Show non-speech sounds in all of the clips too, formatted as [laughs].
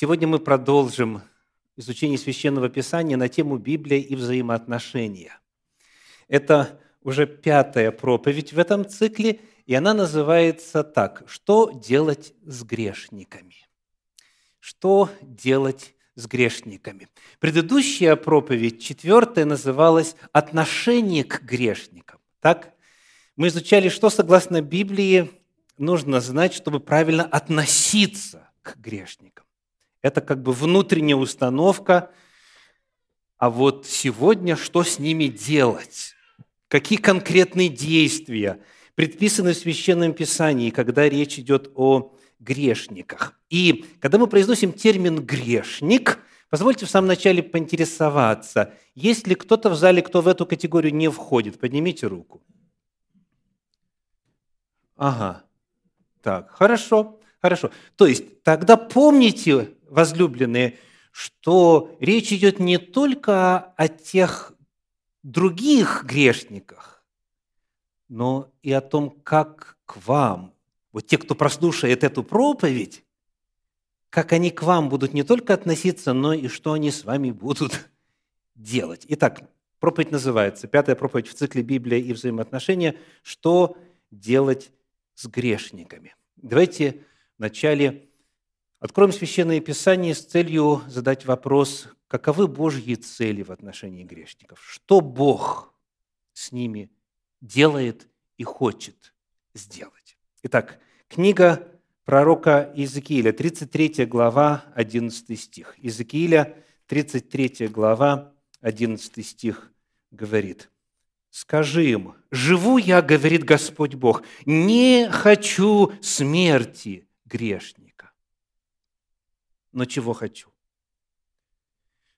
Сегодня мы продолжим изучение Священного Писания на тему Библия и взаимоотношения. Это уже пятая проповедь в этом цикле, и она называется так «Что делать с грешниками?» Что делать с грешниками? Предыдущая проповедь, четвертая, называлась «Отношение к грешникам». Так? Мы изучали, что, согласно Библии, нужно знать, чтобы правильно относиться к грешникам. Это как бы внутренняя установка. А вот сегодня что с ними делать? Какие конкретные действия предписаны в Священном Писании, когда речь идет о грешниках? И когда мы произносим термин «грешник», позвольте в самом начале поинтересоваться, есть ли кто-то в зале, кто в эту категорию не входит? Поднимите руку. Ага. Так, хорошо, хорошо. То есть тогда помните, возлюбленные, что речь идет не только о тех других грешниках, но и о том, как к вам, вот те, кто прослушает эту проповедь, как они к вам будут не только относиться, но и что они с вами будут [laughs] делать. Итак, проповедь называется, пятая проповедь в цикле «Библия и взаимоотношения. Что делать с грешниками?» Давайте вначале Откроем Священное Писание с целью задать вопрос, каковы Божьи цели в отношении грешников? Что Бог с ними делает и хочет сделать? Итак, книга пророка Иезекииля, 33 глава, 11 стих. Иезекииля, 33 глава, 11 стих говорит – Скажи им, живу я, говорит Господь Бог, не хочу смерти грешника но чего хочу?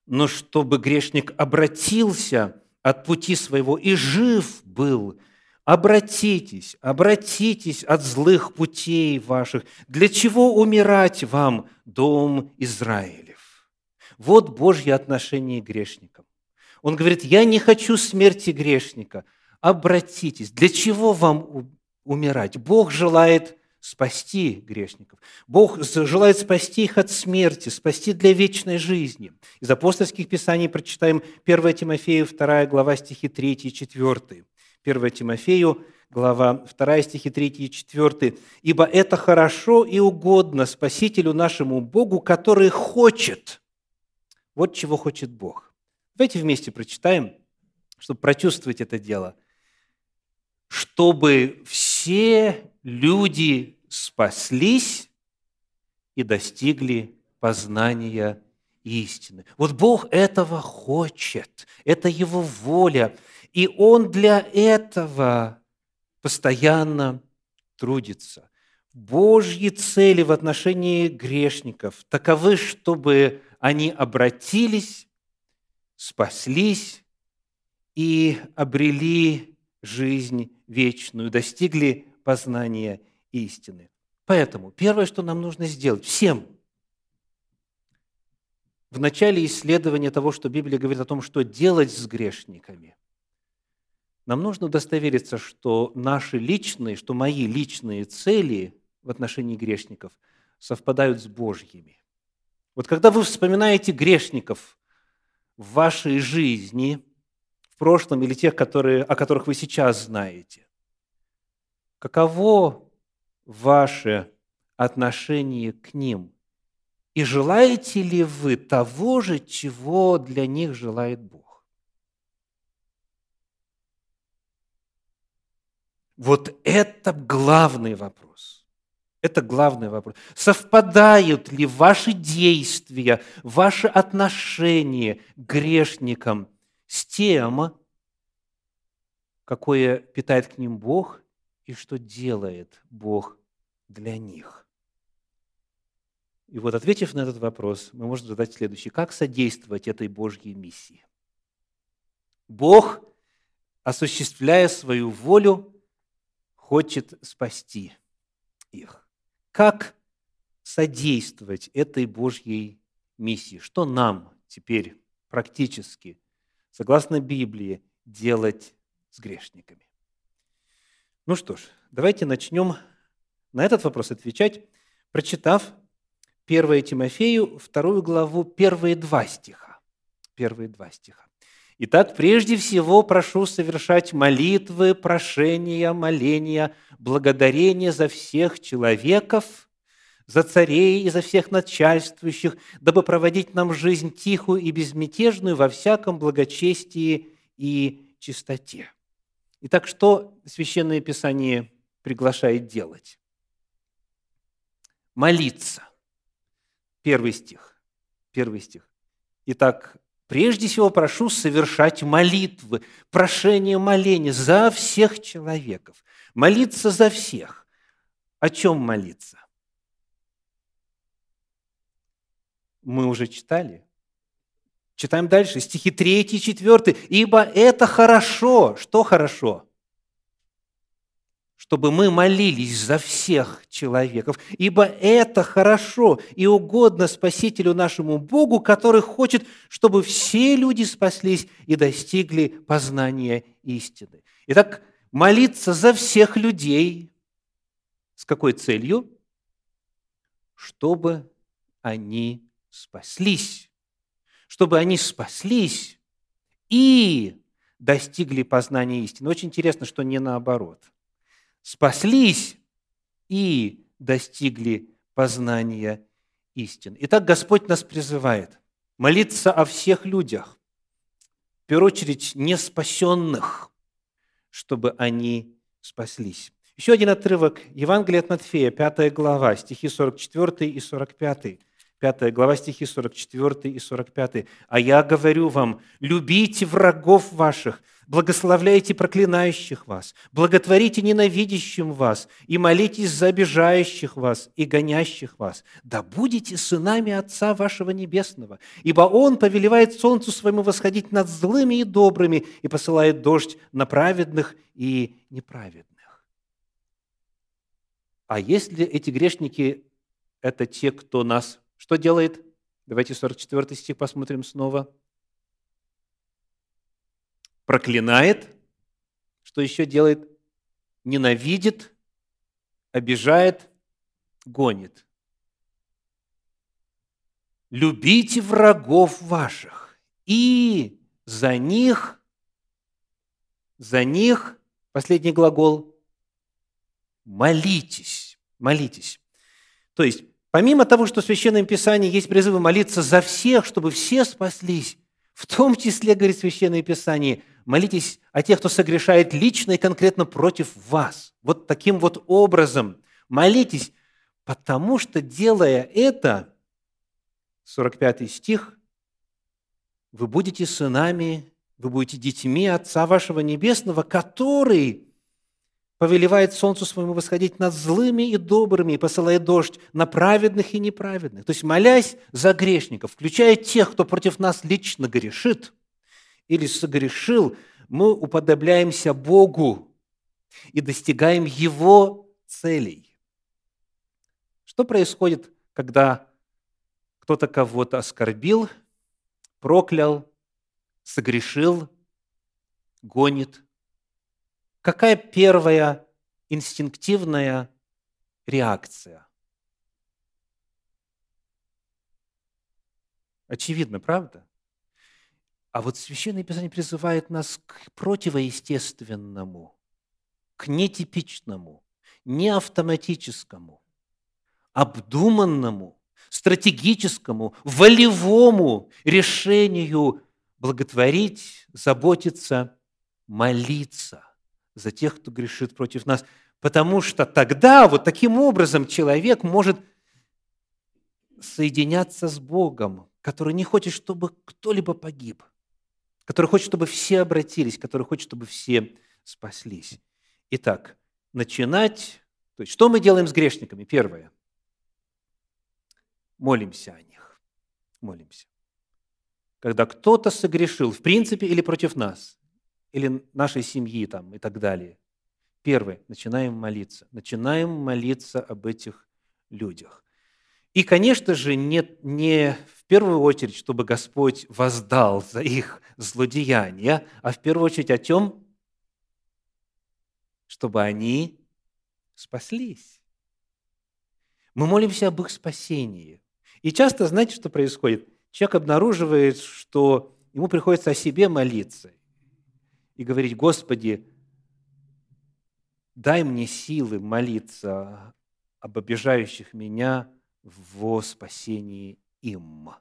Но чтобы грешник обратился от пути своего и жив был, обратитесь, обратитесь от злых путей ваших. Для чего умирать вам, дом Израилев? Вот Божье отношение к грешникам. Он говорит, я не хочу смерти грешника, обратитесь. Для чего вам умирать? Бог желает спасти грешников. Бог желает спасти их от смерти, спасти для вечной жизни. Из апостольских писаний прочитаем 1 Тимофею 2 глава стихи 3 и 4. 1 Тимофею, глава 2 стихи 3 и 4. «Ибо это хорошо и угодно Спасителю нашему Богу, который хочет». Вот чего хочет Бог. Давайте вместе прочитаем, чтобы прочувствовать это дело. «Чтобы все люди спаслись и достигли познания истины. Вот Бог этого хочет, это Его воля, и Он для этого постоянно трудится. Божьи цели в отношении грешников таковы, чтобы они обратились, спаслись и обрели жизнь вечную, достигли познания истины. Поэтому первое, что нам нужно сделать всем, в начале исследования того, что Библия говорит о том, что делать с грешниками, нам нужно удостовериться, что наши личные, что мои личные цели в отношении грешников совпадают с Божьими. Вот когда вы вспоминаете грешников в вашей жизни, прошлом или тех, которые, о которых вы сейчас знаете, каково ваше отношение к ним? И желаете ли вы того же, чего для них желает Бог? Вот это главный вопрос. Это главный вопрос. Совпадают ли ваши действия, ваши отношения к грешникам с тем, какое питает к ним Бог и что делает Бог для них? И вот ответив на этот вопрос, мы можем задать следующий. Как содействовать этой Божьей миссии? Бог, осуществляя свою волю, хочет спасти их. Как содействовать этой Божьей миссии? Что нам теперь практически, согласно Библии, делать с грешниками? Ну что ж, давайте начнем на этот вопрос отвечать, прочитав 1 Тимофею, вторую главу, первые два стиха. Первые два стиха. Итак, прежде всего прошу совершать молитвы, прошения, моления, благодарения за всех человеков, за царей и за всех начальствующих, дабы проводить нам жизнь тихую и безмятежную во всяком благочестии и чистоте. Итак, что Священное Писание приглашает делать? Молиться. Первый стих. Первый стих. Итак, Прежде всего прошу совершать молитвы, прошение моления за всех человеков. Молиться за всех. О чем молиться? Мы уже читали. Читаем дальше, стихи 3 и 4. «Ибо это хорошо». Что хорошо? чтобы мы молились за всех человеков, ибо это хорошо и угодно Спасителю нашему Богу, который хочет, чтобы все люди спаслись и достигли познания истины. Итак, молиться за всех людей с какой целью? Чтобы они спаслись. Чтобы они спаслись и достигли познания истины. Очень интересно, что не наоборот – спаслись и достигли познания истин. Итак, Господь нас призывает молиться о всех людях, в первую очередь не спасенных, чтобы они спаслись. Еще один отрывок Евангелия от Матфея, 5 глава, стихи 44 и 45. 5 глава, стихи 44 и 45. «А я говорю вам, любите врагов ваших, благословляйте проклинающих вас, благотворите ненавидящим вас и молитесь за обижающих вас и гонящих вас. Да будете сынами Отца вашего Небесного, ибо Он повелевает солнцу своему восходить над злыми и добрыми и посылает дождь на праведных и неправедных». А если эти грешники – это те, кто нас что делает? Давайте 44 стих посмотрим снова. Проклинает. Что еще делает? Ненавидит, обижает, гонит. Любите врагов ваших, и за них, за них, последний глагол, молитесь, молитесь. То есть Помимо того, что в Священном Писании есть призывы молиться за всех, чтобы все спаслись, в том числе, говорит Священное Писание, молитесь о тех, кто согрешает лично и конкретно против вас. Вот таким вот образом молитесь, потому что, делая это, 45 стих, вы будете сынами, вы будете детьми Отца вашего Небесного, который повелевает солнцу своему восходить над злыми и добрыми и посылает дождь на праведных и неправедных. То есть, молясь за грешников, включая тех, кто против нас лично грешит или согрешил, мы уподобляемся Богу и достигаем Его целей. Что происходит, когда кто-то кого-то оскорбил, проклял, согрешил, гонит – Какая первая инстинктивная реакция? Очевидно, правда? А вот Священное Писание призывает нас к противоестественному, к нетипичному, неавтоматическому, обдуманному, стратегическому, волевому решению благотворить, заботиться, молиться за тех, кто грешит против нас. Потому что тогда вот таким образом человек может соединяться с Богом, который не хочет, чтобы кто-либо погиб, который хочет, чтобы все обратились, который хочет, чтобы все спаслись. Итак, начинать... То есть, что мы делаем с грешниками? Первое. Молимся о них. Молимся. Когда кто-то согрешил, в принципе или против нас, или нашей семьи там, и так далее. Первое, начинаем молиться. Начинаем молиться об этих людях. И, конечно же, не, не в первую очередь, чтобы Господь воздал за их злодеяния, а в первую очередь о чем? Чтобы они спаслись. Мы молимся об их спасении. И часто, знаете, что происходит? Человек обнаруживает, что ему приходится о себе молиться и говорить, Господи, дай мне силы молиться об обижающих меня во спасении им.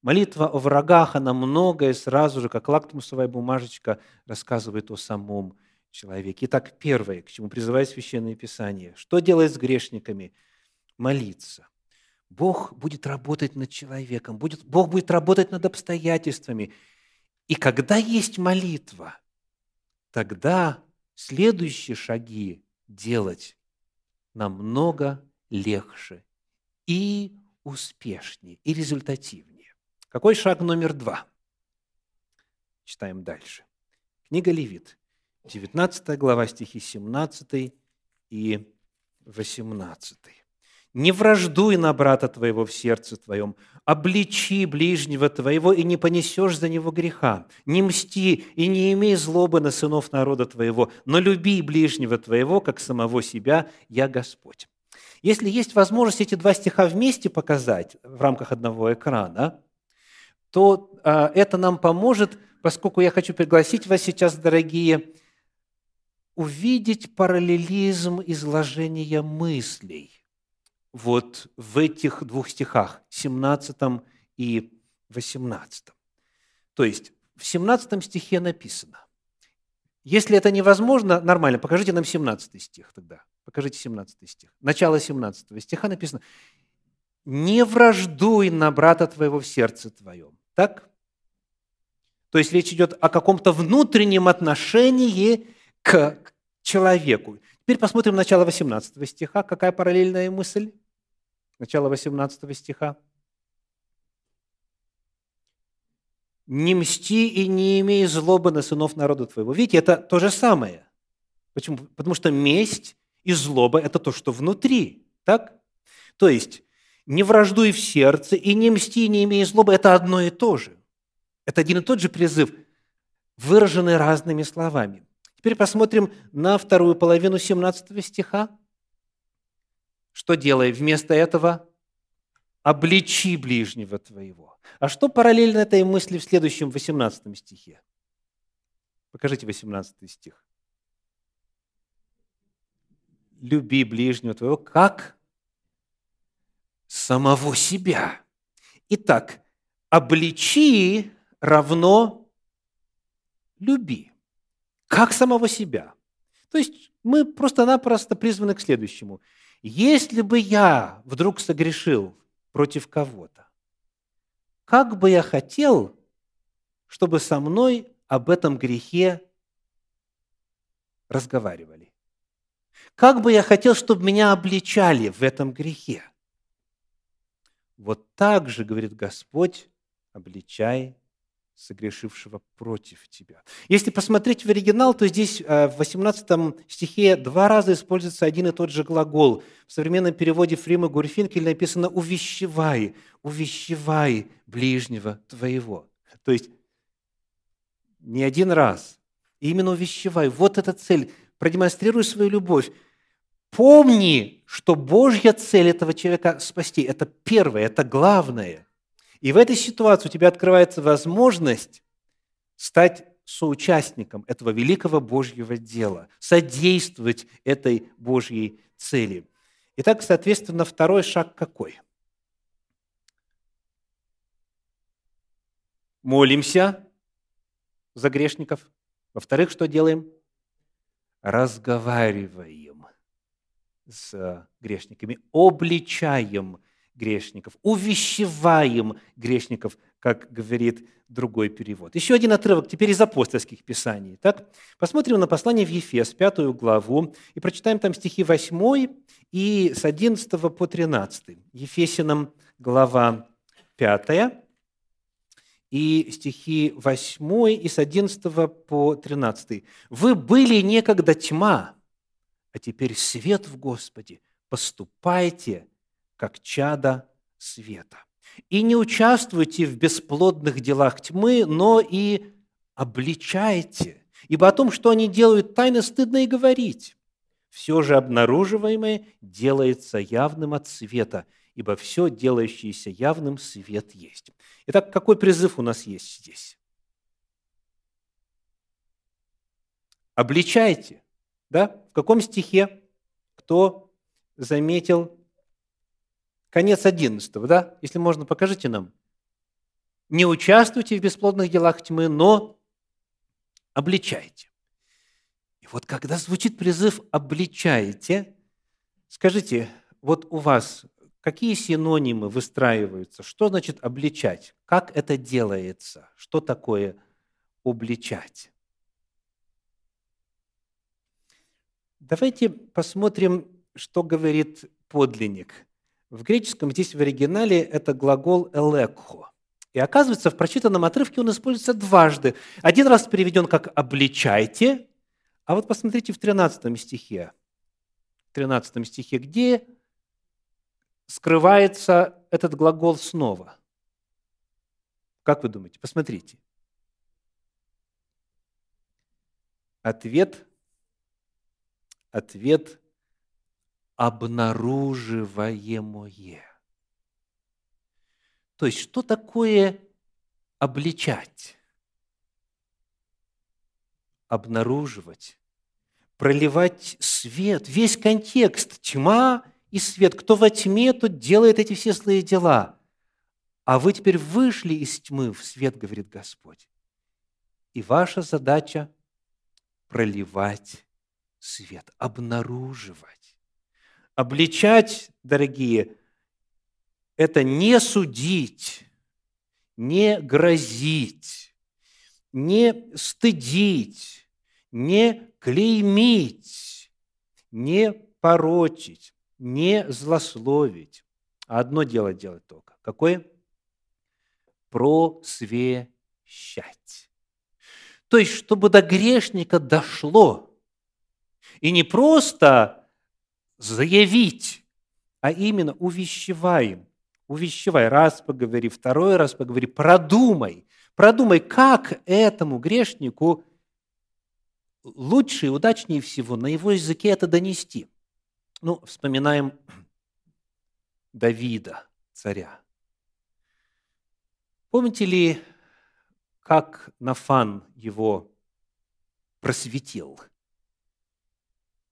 Молитва о врагах, она многое сразу же, как лактмусовая бумажечка, рассказывает о самом человеке. Итак, первое, к чему призывает Священное Писание. Что делать с грешниками? Молиться. Бог будет работать над человеком, будет, Бог будет работать над обстоятельствами. И когда есть молитва, тогда следующие шаги делать намного легче и успешнее, и результативнее. Какой шаг номер два? Читаем дальше. Книга Левит, 19 глава, стихи 17 и 18. «Не враждуй на брата твоего в сердце твоем, обличи ближнего твоего, и не понесешь за него греха. Не мсти и не имей злобы на сынов народа твоего, но люби ближнего твоего, как самого себя, я Господь». Если есть возможность эти два стиха вместе показать в рамках одного экрана, то а, это нам поможет, поскольку я хочу пригласить вас сейчас, дорогие, увидеть параллелизм изложения мыслей вот в этих двух стихах, 17 и 18. То есть в 17 стихе написано, если это невозможно, нормально, покажите нам 17 стих тогда. Покажите 17 стих. Начало 17 стиха написано, «Не враждуй на брата твоего в сердце твоем». Так? То есть речь идет о каком-то внутреннем отношении к человеку. Теперь посмотрим начало 18 стиха. Какая параллельная мысль? Начало 18 стиха. «Не мсти и не имей злобы на сынов народа твоего». Видите, это то же самое. Почему? Потому что месть и злоба – это то, что внутри. Так? То есть, не враждуй в сердце и не мсти, не имей злобы – это одно и то же. Это один и тот же призыв, выраженный разными словами. Теперь посмотрим на вторую половину 17 стиха. Что делай вместо этого? Обличи ближнего твоего. А что параллельно этой мысли в следующем 18 стихе? Покажите 18 стих. Люби ближнего твоего как самого себя. Итак, обличи равно люби. Как самого себя. То есть мы просто-напросто призваны к следующему – если бы я вдруг согрешил против кого-то, как бы я хотел, чтобы со мной об этом грехе разговаривали? Как бы я хотел, чтобы меня обличали в этом грехе? Вот так же, говорит Господь, обличай согрешившего против тебя. Если посмотреть в оригинал, то здесь э, в 18 стихе два раза используется один и тот же глагол. В современном переводе Фрима Гурфинкель написано «увещевай, увещевай ближнего твоего». То есть не один раз, именно увещевай. Вот эта цель. Продемонстрируй свою любовь. Помни, что Божья цель этого человека – спасти. Это первое, это главное – и в этой ситуации у тебя открывается возможность стать соучастником этого великого Божьего дела, содействовать этой Божьей цели. Итак, соответственно, второй шаг какой? Молимся за грешников. Во-вторых, что делаем? Разговариваем с грешниками, обличаем грешников, увещеваем грешников, как говорит другой перевод. Еще один отрывок теперь из апостольских писаний. Так? Посмотрим на послание в Ефес, пятую главу, и прочитаем там стихи 8 и с 11 по 13. Ефесиным глава 5, и стихи 8 и с 11 по 13. «Вы были некогда тьма, а теперь свет в Господе. Поступайте, как чада света. И не участвуйте в бесплодных делах тьмы, но и обличайте, ибо о том, что они делают тайно, стыдно и говорить. Все же обнаруживаемое делается явным от света, ибо все, делающееся явным, свет есть. Итак, какой призыв у нас есть здесь? Обличайте. Да? В каком стихе? Кто заметил? Конец 11, да? Если можно, покажите нам. Не участвуйте в бесплодных делах тьмы, но обличайте. И вот когда звучит призыв «обличайте», скажите, вот у вас какие синонимы выстраиваются? Что значит обличать? Как это делается? Что такое обличать? Давайте посмотрим, что говорит подлинник. В греческом здесь в оригинале это глагол «элекхо». И оказывается, в прочитанном отрывке он используется дважды. Один раз переведен как «обличайте», а вот посмотрите в 13 стихе. В 13 стихе, где скрывается этот глагол снова? Как вы думаете? Посмотрите. Ответ, ответ обнаруживаемое. То есть, что такое обличать? Обнаруживать, проливать свет, весь контекст, тьма и свет. Кто во тьме, тот делает эти все злые дела. А вы теперь вышли из тьмы в свет, говорит Господь. И ваша задача – проливать свет, обнаруживать. Обличать, дорогие, это не судить, не грозить, не стыдить, не клеймить, не порочить, не злословить. А одно дело делать только. Какое? Просвещать. То есть, чтобы до грешника дошло. И не просто заявить, а именно увещеваем, увещевай, раз поговори, второй раз поговори, продумай, продумай, как этому грешнику лучше и удачнее всего на его языке это донести. Ну, вспоминаем [clears throat] Давида, царя. Помните ли, как Нафан его просветил?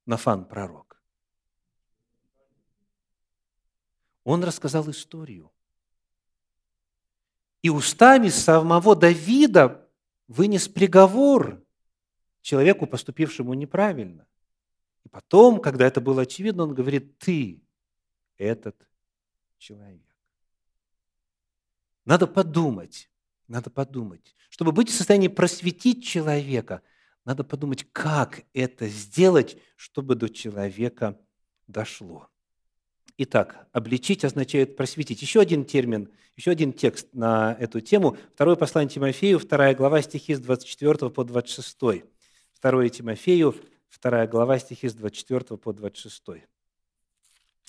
Нафан пророк. Он рассказал историю. И устами самого Давида вынес приговор человеку, поступившему неправильно. И потом, когда это было очевидно, он говорит, ты этот человек. Надо подумать, надо подумать. Чтобы быть в состоянии просветить человека, надо подумать, как это сделать, чтобы до человека дошло. Итак, обличить означает просветить. Еще один термин, еще один текст на эту тему. Второе послание Тимофею, вторая глава, стихи с 24 по 26. Второе Тимофею, вторая глава, стихи с 24 по 26.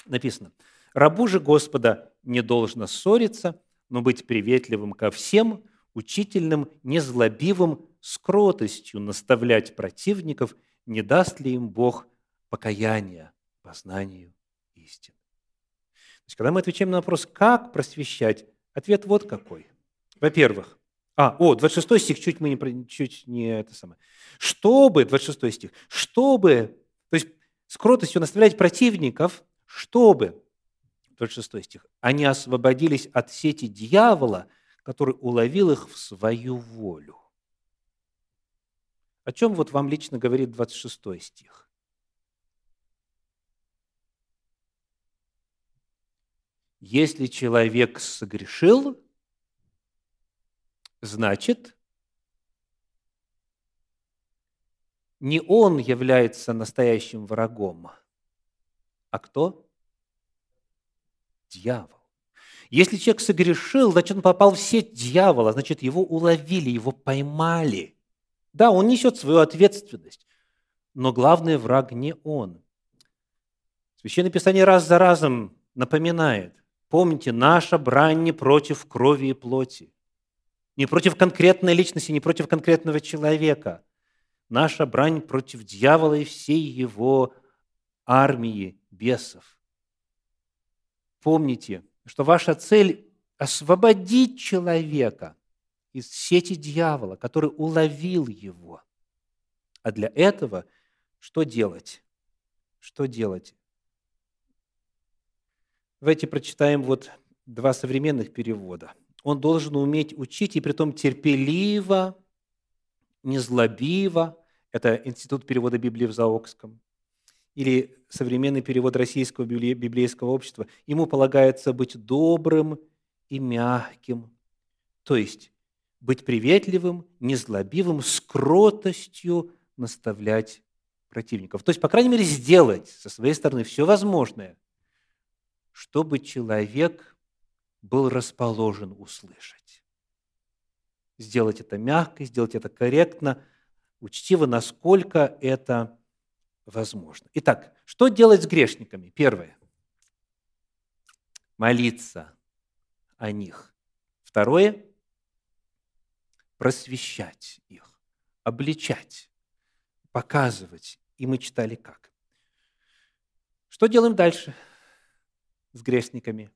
Написано, «Рабу же Господа не должно ссориться, но быть приветливым ко всем, учительным, незлобивым, с кротостью наставлять противников, не даст ли им Бог покаяния, познанию истины». То есть, когда мы отвечаем на вопрос, как просвещать, ответ вот какой. Во-первых, а, о, 26 стих, чуть мы не, чуть не это самое. Чтобы, 26 стих, чтобы, то есть с наставлять противников, чтобы, 26 стих, они освободились от сети дьявола, который уловил их в свою волю. О чем вот вам лично говорит 26 стих? Если человек согрешил, значит, не он является настоящим врагом, а кто? Дьявол. Если человек согрешил, значит, он попал в сеть дьявола, значит, его уловили, его поймали. Да, он несет свою ответственность, но главный враг не он. Священное Писание раз за разом напоминает, Помните, наша брань не против крови и плоти, не против конкретной личности, не против конкретного человека. Наша брань против дьявола и всей его армии бесов. помните, что ваша цель – освободить человека из сети дьявола, который уловил его. А для этого что делать? Что делать? Давайте прочитаем вот два современных перевода. Он должен уметь учить, и притом терпеливо, незлобиво. Это Институт перевода Библии в Заокском. Или современный перевод Российского библейского общества. Ему полагается быть добрым и мягким. То есть быть приветливым, незлобивым, с кротостью наставлять противников. То есть, по крайней мере, сделать со своей стороны все возможное, чтобы человек был расположен услышать. Сделать это мягко, сделать это корректно, учтиво, насколько это возможно. Итак, что делать с грешниками? Первое. Молиться о них. Второе. Просвещать их, обличать, показывать. И мы читали как. Что делаем дальше с грешниками?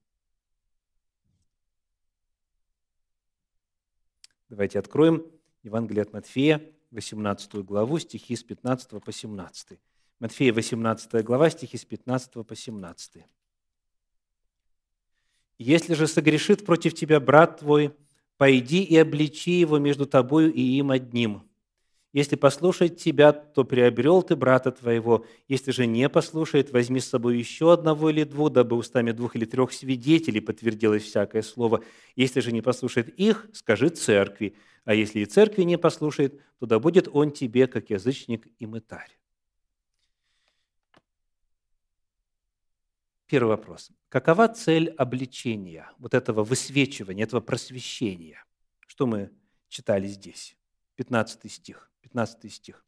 Давайте откроем Евангелие от Матфея, 18 главу, стихи с 15 по 17. Матфея, 18 глава, стихи с 15 по 17. «Если же согрешит против тебя брат твой, пойди и обличи его между тобою и им одним. Если послушает тебя, то приобрел ты брата твоего. Если же не послушает, возьми с собой еще одного или двух, дабы устами двух или трех свидетелей подтвердилось всякое слово. Если же не послушает их, скажи церкви. А если и церкви не послушает, то да будет он тебе, как язычник и мытарь. Первый вопрос. Какова цель обличения, вот этого высвечивания, этого просвещения? Что мы читали здесь? 15 стих. 15 стих.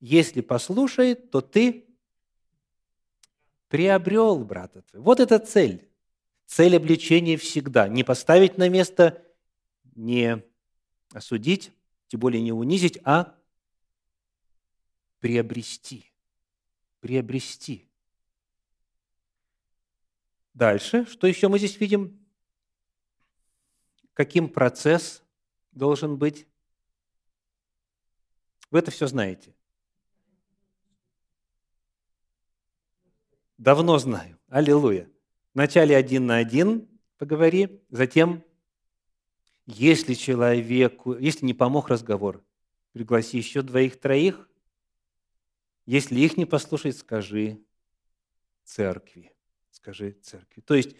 «Если послушает, то ты приобрел брата твоего». Вот это цель. Цель обличения всегда. Не поставить на место, не осудить, тем более не унизить, а приобрести. Приобрести. Дальше, что еще мы здесь видим? Каким процесс должен быть? Вы это все знаете. Давно знаю. Аллилуйя. Вначале один на один поговори, затем, если человеку, если не помог разговор, пригласи еще двоих-троих. Если их не послушать, скажи церкви. Скажи церкви. То есть,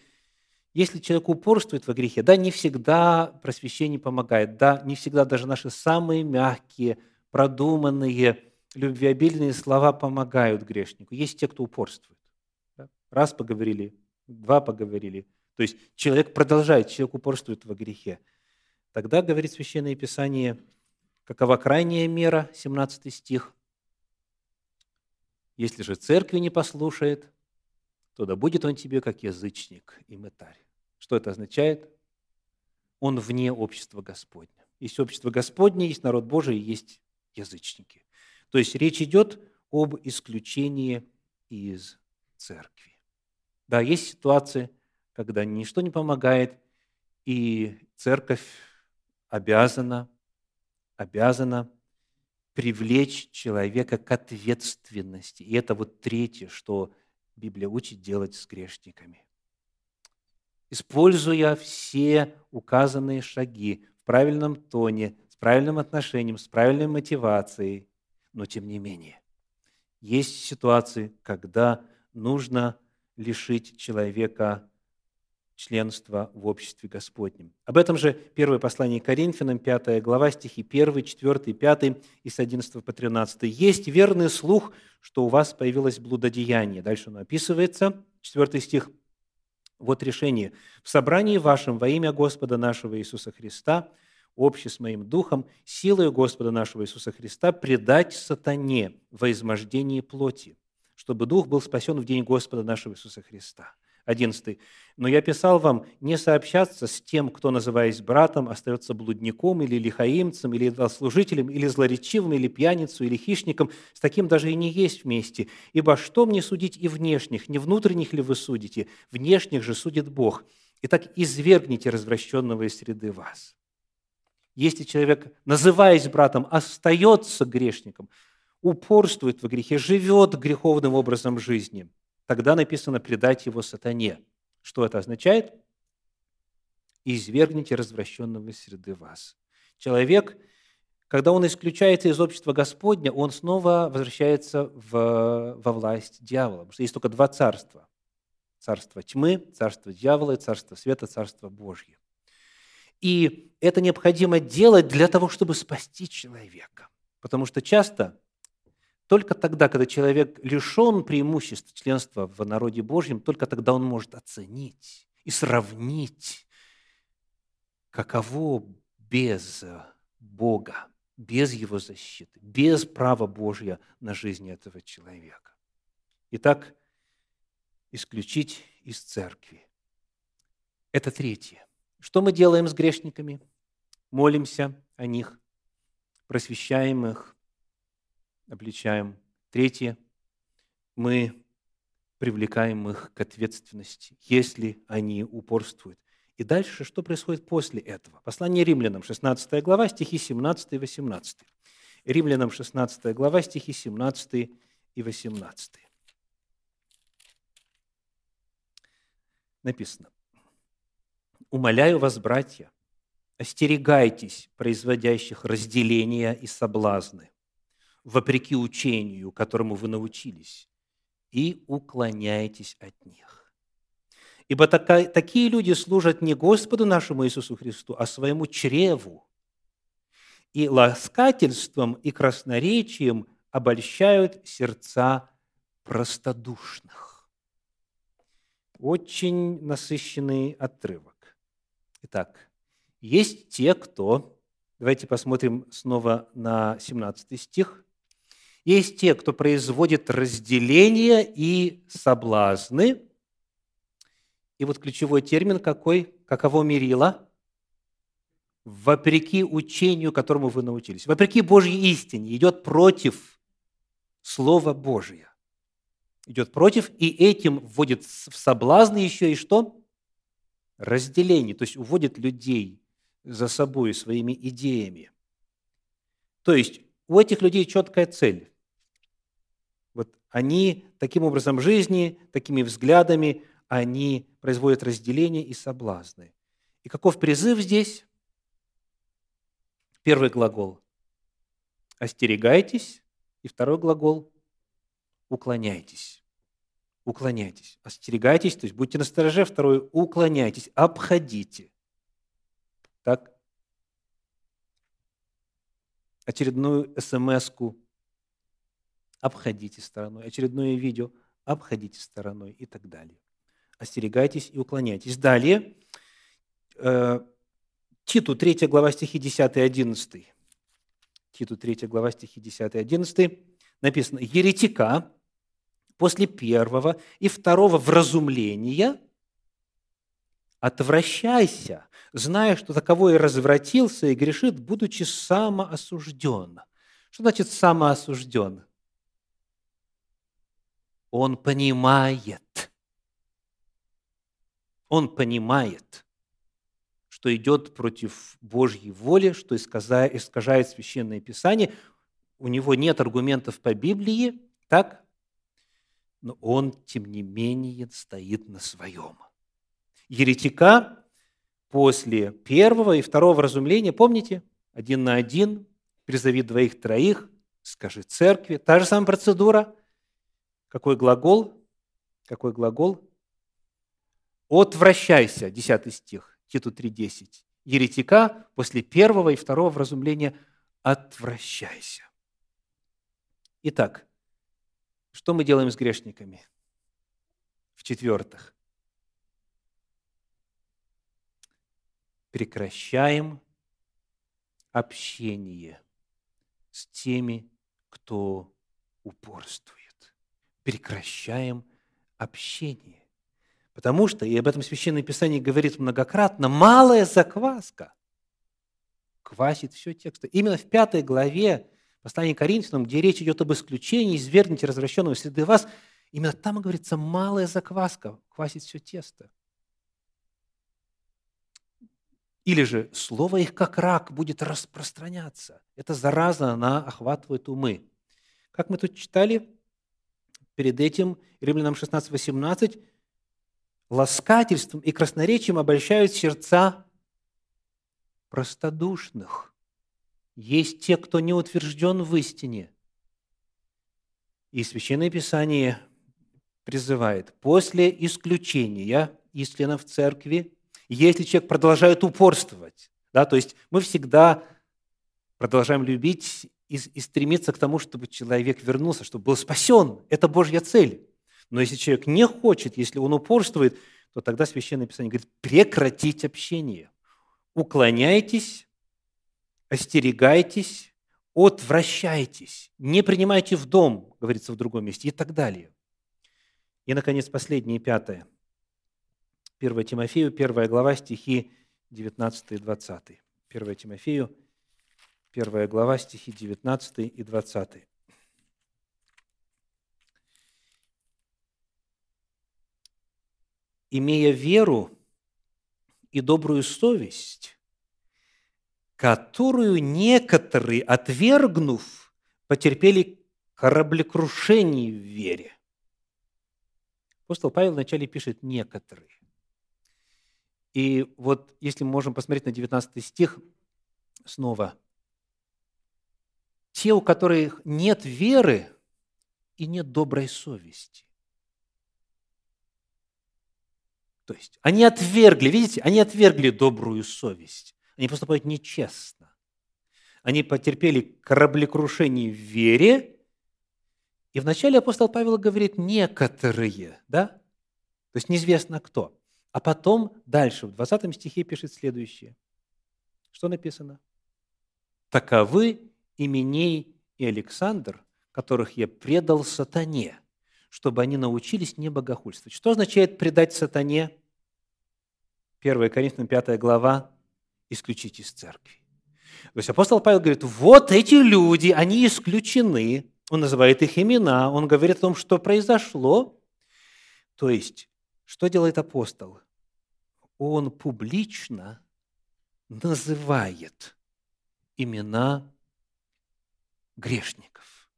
если человек упорствует во грехе, да, не всегда просвещение помогает, да, не всегда даже наши самые мягкие – продуманные, любвеобильные слова помогают грешнику. Есть те, кто упорствует. Раз поговорили, два поговорили. То есть человек продолжает, человек упорствует во грехе. Тогда, говорит Священное Писание, какова крайняя мера, 17 стих. Если же церкви не послушает, то да будет он тебе, как язычник и мытарь. Что это означает? Он вне общества Господня. Есть общество Господне, есть народ Божий, есть язычники. То есть речь идет об исключении из церкви. Да, есть ситуации, когда ничто не помогает, и церковь обязана, обязана привлечь человека к ответственности. И это вот третье, что Библия учит делать с грешниками. Используя все указанные шаги в правильном тоне, правильным отношением, с правильной мотивацией, но тем не менее. Есть ситуации, когда нужно лишить человека членства в обществе Господнем. Об этом же первое послание Коринфянам, 5 глава, стихи 1, 4, 5 и с 11 по 13. «Есть верный слух, что у вас появилось блудодеяние». Дальше оно описывается, 4 стих. Вот решение. «В собрании вашем во имя Господа нашего Иисуса Христа – общий с моим духом, силой Господа нашего Иисуса Христа предать сатане во измождении плоти, чтобы дух был спасен в день Господа нашего Иисуса Христа. 11. «Но я писал вам не сообщаться с тем, кто, называясь братом, остается блудником или лихаимцем, или служителем, или злоречивым, или пьяницей, или хищником. С таким даже и не есть вместе. Ибо что мне судить и внешних? Не внутренних ли вы судите? Внешних же судит Бог. Итак, извергните развращенного из среды вас». Если человек, называясь братом, остается грешником, упорствует в грехе, живет греховным образом жизни, тогда написано «предать его сатане». Что это означает? «Извергните развращенного из среды вас». Человек, когда он исключается из общества Господня, он снова возвращается в, во власть дьявола. Потому что есть только два царства. Царство тьмы, царство дьявола и царство света, царство Божье. И это необходимо делать для того, чтобы спасти человека. Потому что часто только тогда, когда человек лишен преимуществ членства в народе Божьем, только тогда он может оценить и сравнить, каково без Бога, без Его защиты, без права Божьего на жизнь этого человека. Итак, исключить из церкви. Это третье. Что мы делаем с грешниками? Молимся о них, просвещаем их, обличаем. Третье, мы привлекаем их к ответственности, если они упорствуют. И дальше, что происходит после этого? Послание римлянам, 16 глава, стихи 17 и 18. Римлянам, 16 глава, стихи 17 и 18. Написано. Умоляю вас, братья, остерегайтесь производящих разделения и соблазны, вопреки учению, которому вы научились, и уклоняйтесь от них. Ибо такие люди служат не Господу нашему Иисусу Христу, а своему чреву, и ласкательством и красноречием обольщают сердца простодушных. Очень насыщенный отрывок. Итак, есть те, кто, давайте посмотрим снова на 17 стих, есть те, кто производит разделение и соблазны. И вот ключевой термин какой? Каково мерило? Вопреки учению, которому вы научились. Вопреки Божьей истине. Идет против Слова Божия. Идет против, и этим вводит в соблазны еще и что? Разделение, то есть уводит людей за собой своими идеями. То есть у этих людей четкая цель. Вот они таким образом жизни, такими взглядами, они производят разделение и соблазны. И каков призыв здесь? Первый глагол – остерегайтесь, и второй глагол – уклоняйтесь уклоняйтесь. Остерегайтесь, то есть будьте на стороже. Второе, уклоняйтесь, обходите. Так? Очередную смс обходите стороной, очередное видео обходите стороной и так далее. Остерегайтесь и уклоняйтесь. Далее, э, Титу 3 глава стихи 10 и 11. Титу 3 глава стихи 10 и 11 написано «Еретика, после первого и второго вразумления, отвращайся, зная, что таковой развратился и грешит, будучи самоосужден. Что значит самоосужден? Он понимает, он понимает, что идет против Божьей воли, что искажает Священное Писание. У него нет аргументов по Библии, так? Но он, тем не менее, стоит на своем. Еретика после первого и второго разумления, помните, один на один, призови двоих-троих, скажи церкви, та же самая процедура. Какой глагол? Какой глагол? Отвращайся, 10 стих, Титу 3.10. Еретика после первого и второго вразумления отвращайся. Итак, что мы делаем с грешниками? В-четвертых, прекращаем общение с теми, кто упорствует. Прекращаем общение. Потому что, и об этом Священное Писание говорит многократно, малая закваска квасит все тексты. Именно в пятой главе послания Коринфянам, где речь идет об исключении, извергните развращенного среды вас, именно там говорится, малая закваска квасит все тесто. Или же слово их как рак будет распространяться. Это зараза, она охватывает умы. Как мы тут читали, перед этим, Римлянам 16, 18, ласкательством и красноречием обольщают сердца простодушных. Есть те, кто не утвержден в истине. И Священное Писание призывает после исключения из членов церкви, если человек продолжает упорствовать, да, то есть мы всегда продолжаем любить и, и стремиться к тому, чтобы человек вернулся, чтобы был спасен. Это Божья цель. Но если человек не хочет, если он упорствует, то тогда Священное Писание говорит прекратить общение. Уклоняйтесь, остерегайтесь, отвращайтесь, не принимайте в дом, говорится в другом месте, и так далее. И, наконец, последнее, пятое – 1 Тимофею, 1 глава, стихи 19 и 20. 1 Тимофею, 1 глава, стихи 19 и 20. «Имея веру и добрую совесть, которую некоторые, отвергнув, потерпели кораблекрушение в вере». Апостол Павел вначале пишет «некоторые». И вот если мы можем посмотреть на 19 стих снова. Те, у которых нет веры и нет доброй совести. То есть они отвергли, видите, они отвергли добрую совесть. Они поступают нечестно. Они потерпели кораблекрушение в вере, и вначале апостол Павел говорит «некоторые», да? То есть неизвестно кто. А потом дальше, в 20 стихе пишет следующее. Что написано? «Таковы Именей и Александр, которых я предал сатане, чтобы они научились не богохульствовать». Что означает предать сатане? 1 Коринфянам 5 глава «Исключить из церкви». То есть апостол Павел говорит, вот эти люди, они исключены. Он называет их имена, он говорит о том, что произошло. То есть что делает апостол? Он публично называет имена грешников,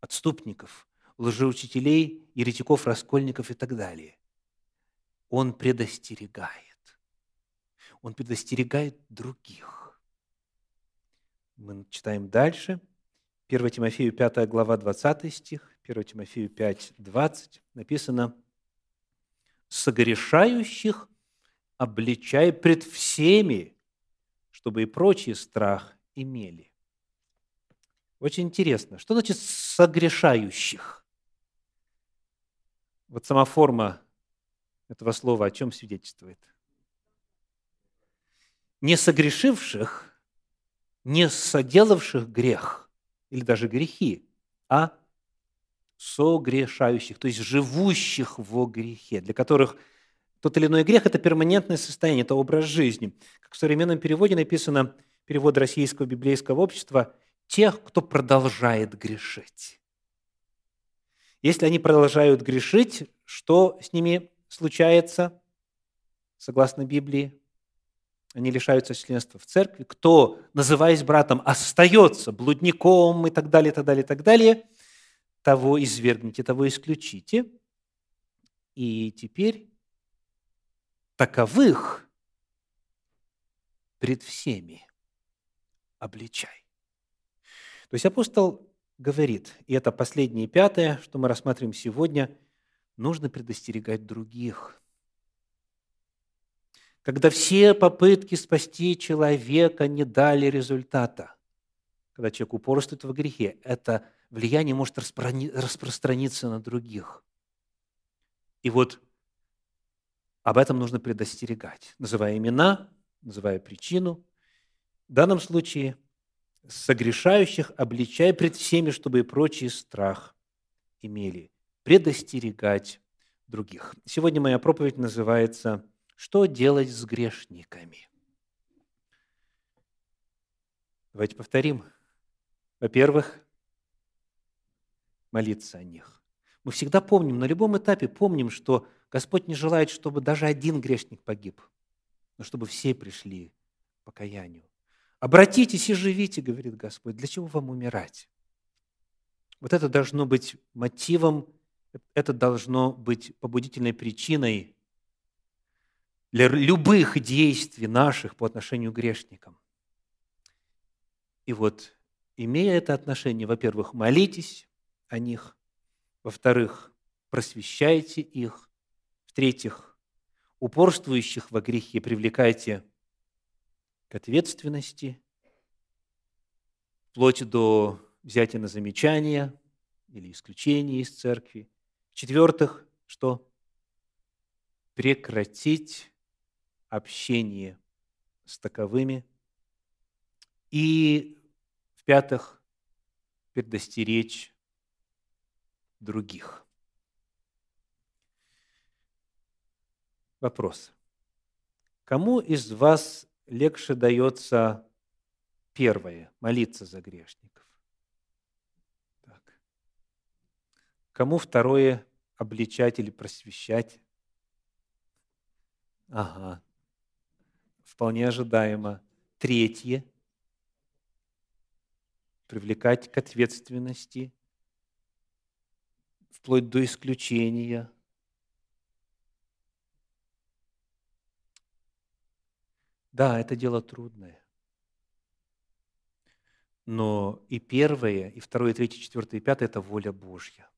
отступников, лжеучителей, еретиков, раскольников и так далее. Он предостерегает. Он предостерегает других. Мы читаем дальше. 1 Тимофею 5 глава 20 стих, 1 Тимофею 5, 20 написано – согрешающих обличай пред всеми, чтобы и прочие страх имели. Очень интересно, что значит согрешающих? Вот сама форма этого слова о чем свидетельствует? Не согрешивших, не соделавших грех или даже грехи, а согрешающих, то есть живущих во грехе, для которых тот или иной грех – это перманентное состояние, это образ жизни. Как в современном переводе написано, перевод Российского библейского общества, тех, кто продолжает грешить. Если они продолжают грешить, что с ними случается, согласно Библии? Они лишаются членства в церкви. Кто, называясь братом, остается блудником и так далее, и так далее, и так далее – того извергните, того исключите. И теперь таковых пред всеми обличай. То есть апостол говорит, и это последнее пятое, что мы рассматриваем сегодня, нужно предостерегать других. Когда все попытки спасти человека не дали результата, когда человек упорствует в грехе, это влияние может распространиться на других. И вот об этом нужно предостерегать, называя имена, называя причину. В данном случае согрешающих обличая пред всеми, чтобы и прочий страх имели. Предостерегать других. Сегодня моя проповедь называется «Что делать с грешниками?». Давайте повторим. Во-первых, молиться о них. Мы всегда помним, на любом этапе помним, что Господь не желает, чтобы даже один грешник погиб, но чтобы все пришли к покаянию. Обратитесь и живите, говорит Господь. Для чего вам умирать? Вот это должно быть мотивом, это должно быть побудительной причиной для любых действий наших по отношению к грешникам. И вот, имея это отношение, во-первых, молитесь о них, во-вторых, просвещайте их, в-третьих, упорствующих во грехе привлекайте к ответственности, вплоть до взятия на замечание или исключения из церкви. В-четвертых, что? Прекратить общение с таковыми. И в-пятых, предостеречь других. Вопрос. Кому из вас легче дается первое – молиться за грешников? Так. Кому второе – обличать или просвещать? Ага. Вполне ожидаемо. Третье – привлекать к ответственности, вплоть до исключения – Да, это дело трудное. Но и первое, и второе, и третье, четвертое, и пятое – это воля Божья.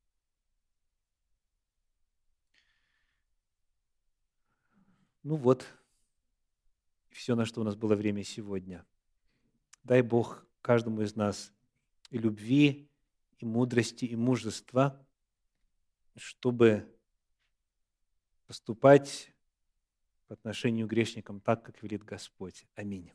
Ну вот, все, на что у нас было время сегодня. Дай Бог каждому из нас и любви, и мудрости, и мужества, чтобы поступать по отношению к грешникам так, как велит Господь. Аминь.